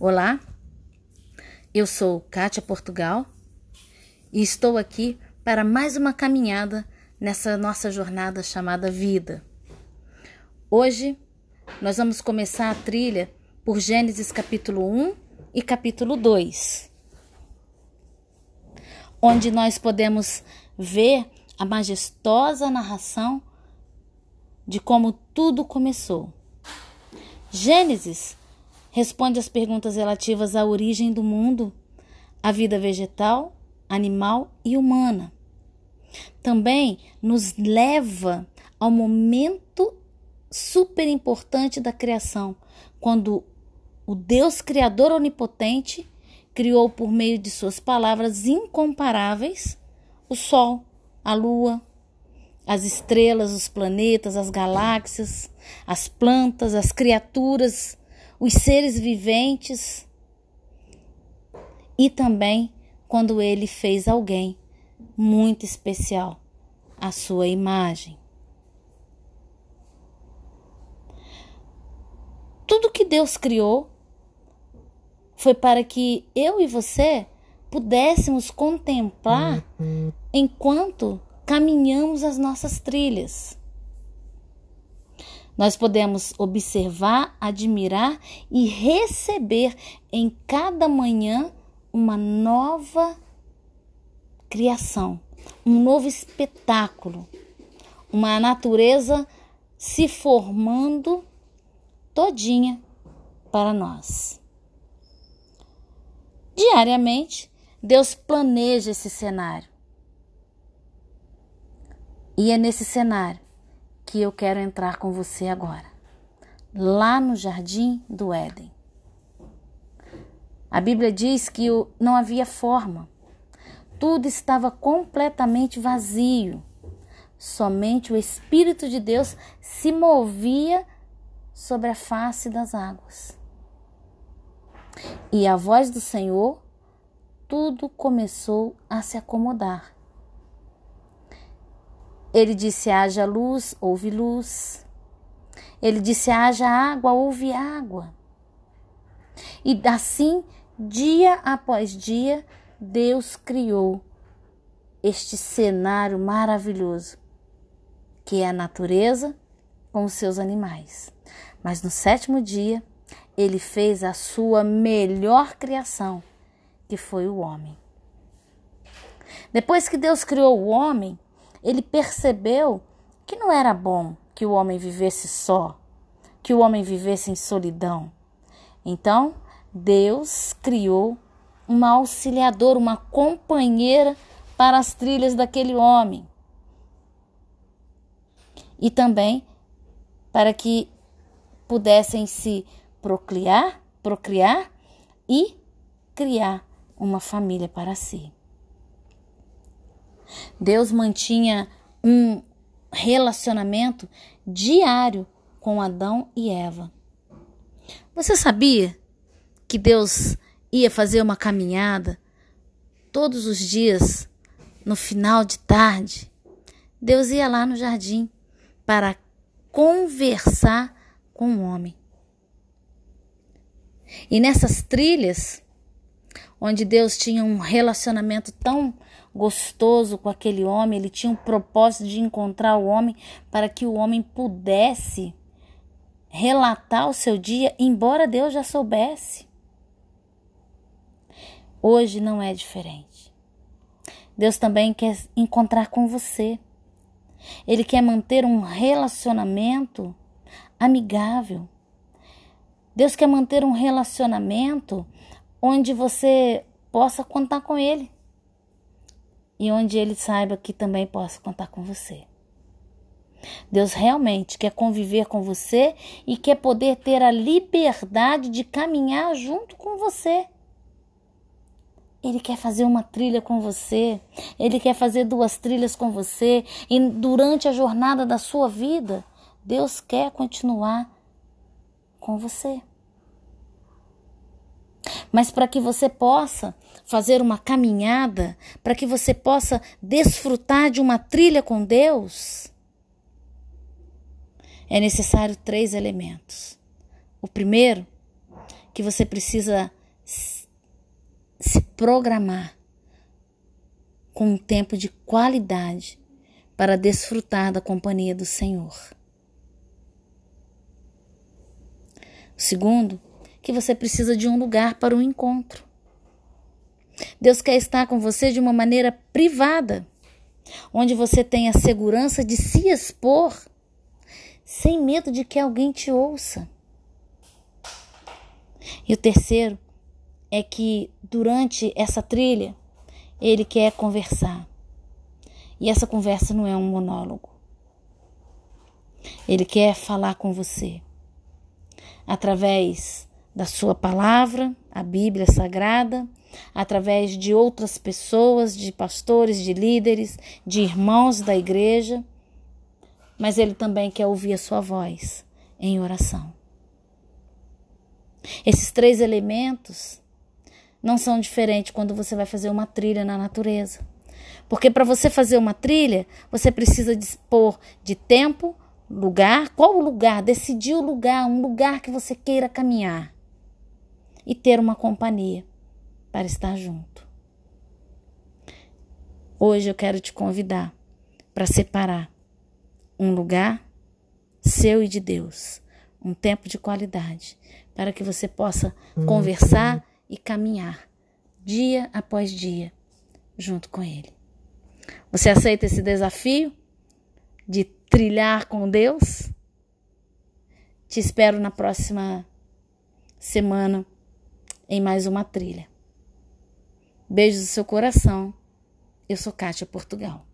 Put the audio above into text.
Olá, eu sou Kátia Portugal e estou aqui para mais uma caminhada nessa nossa jornada chamada vida. Hoje nós vamos começar a trilha por Gênesis capítulo 1 e capítulo 2, onde nós podemos ver a majestosa narração de como tudo começou. Gênesis responde às perguntas relativas à origem do mundo, à vida vegetal, animal e humana. Também nos leva ao momento super importante da criação, quando o Deus Criador Onipotente criou por meio de suas palavras incomparáveis o Sol, a Lua, as estrelas, os planetas, as galáxias, as plantas, as criaturas os seres viventes e também quando ele fez alguém muito especial, a sua imagem. Tudo que Deus criou foi para que eu e você pudéssemos contemplar enquanto caminhamos as nossas trilhas. Nós podemos observar, admirar e receber em cada manhã uma nova criação, um novo espetáculo, uma natureza se formando todinha para nós. Diariamente, Deus planeja esse cenário. E é nesse cenário que eu quero entrar com você agora, lá no jardim do Éden. A Bíblia diz que não havia forma, tudo estava completamente vazio. Somente o Espírito de Deus se movia sobre a face das águas. E a voz do Senhor, tudo começou a se acomodar. Ele disse: haja luz, houve luz. Ele disse: haja água, houve água. E assim, dia após dia, Deus criou este cenário maravilhoso, que é a natureza com os seus animais. Mas no sétimo dia, ele fez a sua melhor criação, que foi o homem. Depois que Deus criou o homem, ele percebeu que não era bom que o homem vivesse só, que o homem vivesse em solidão. Então, Deus criou uma auxiliadora, uma companheira para as trilhas daquele homem. E também para que pudessem se procriar, procriar e criar uma família para si. Deus mantinha um relacionamento diário com Adão e Eva. Você sabia que Deus ia fazer uma caminhada todos os dias, no final de tarde? Deus ia lá no jardim para conversar com o homem. E nessas trilhas, onde Deus tinha um relacionamento tão gostoso com aquele homem, ele tinha um propósito de encontrar o homem para que o homem pudesse relatar o seu dia, embora Deus já soubesse. Hoje não é diferente. Deus também quer encontrar com você. Ele quer manter um relacionamento amigável. Deus quer manter um relacionamento onde você possa contar com Ele e onde ele saiba que também possa contar com você. Deus realmente quer conviver com você e quer poder ter a liberdade de caminhar junto com você. Ele quer fazer uma trilha com você, ele quer fazer duas trilhas com você, e durante a jornada da sua vida, Deus quer continuar com você. Mas para que você possa fazer uma caminhada, para que você possa desfrutar de uma trilha com Deus, é necessário três elementos. O primeiro, que você precisa se programar com um tempo de qualidade para desfrutar da companhia do Senhor. O segundo, que você precisa de um lugar para o um encontro. Deus quer estar com você de uma maneira privada, onde você tem a segurança de se expor sem medo de que alguém te ouça. E o terceiro é que durante essa trilha ele quer conversar. E essa conversa não é um monólogo. Ele quer falar com você através da sua palavra, a Bíblia Sagrada, através de outras pessoas, de pastores, de líderes, de irmãos da igreja, mas ele também quer ouvir a sua voz em oração. Esses três elementos não são diferentes quando você vai fazer uma trilha na natureza. Porque para você fazer uma trilha, você precisa dispor de tempo, lugar, qual o lugar, decidir o lugar, um lugar que você queira caminhar e ter uma companhia para estar junto. Hoje eu quero te convidar para separar um lugar seu e de Deus, um tempo de qualidade, para que você possa conversar e caminhar dia após dia junto com Ele. Você aceita esse desafio de trilhar com Deus? Te espero na próxima semana em mais uma trilha. Beijos no seu coração. Eu sou Kátia Portugal.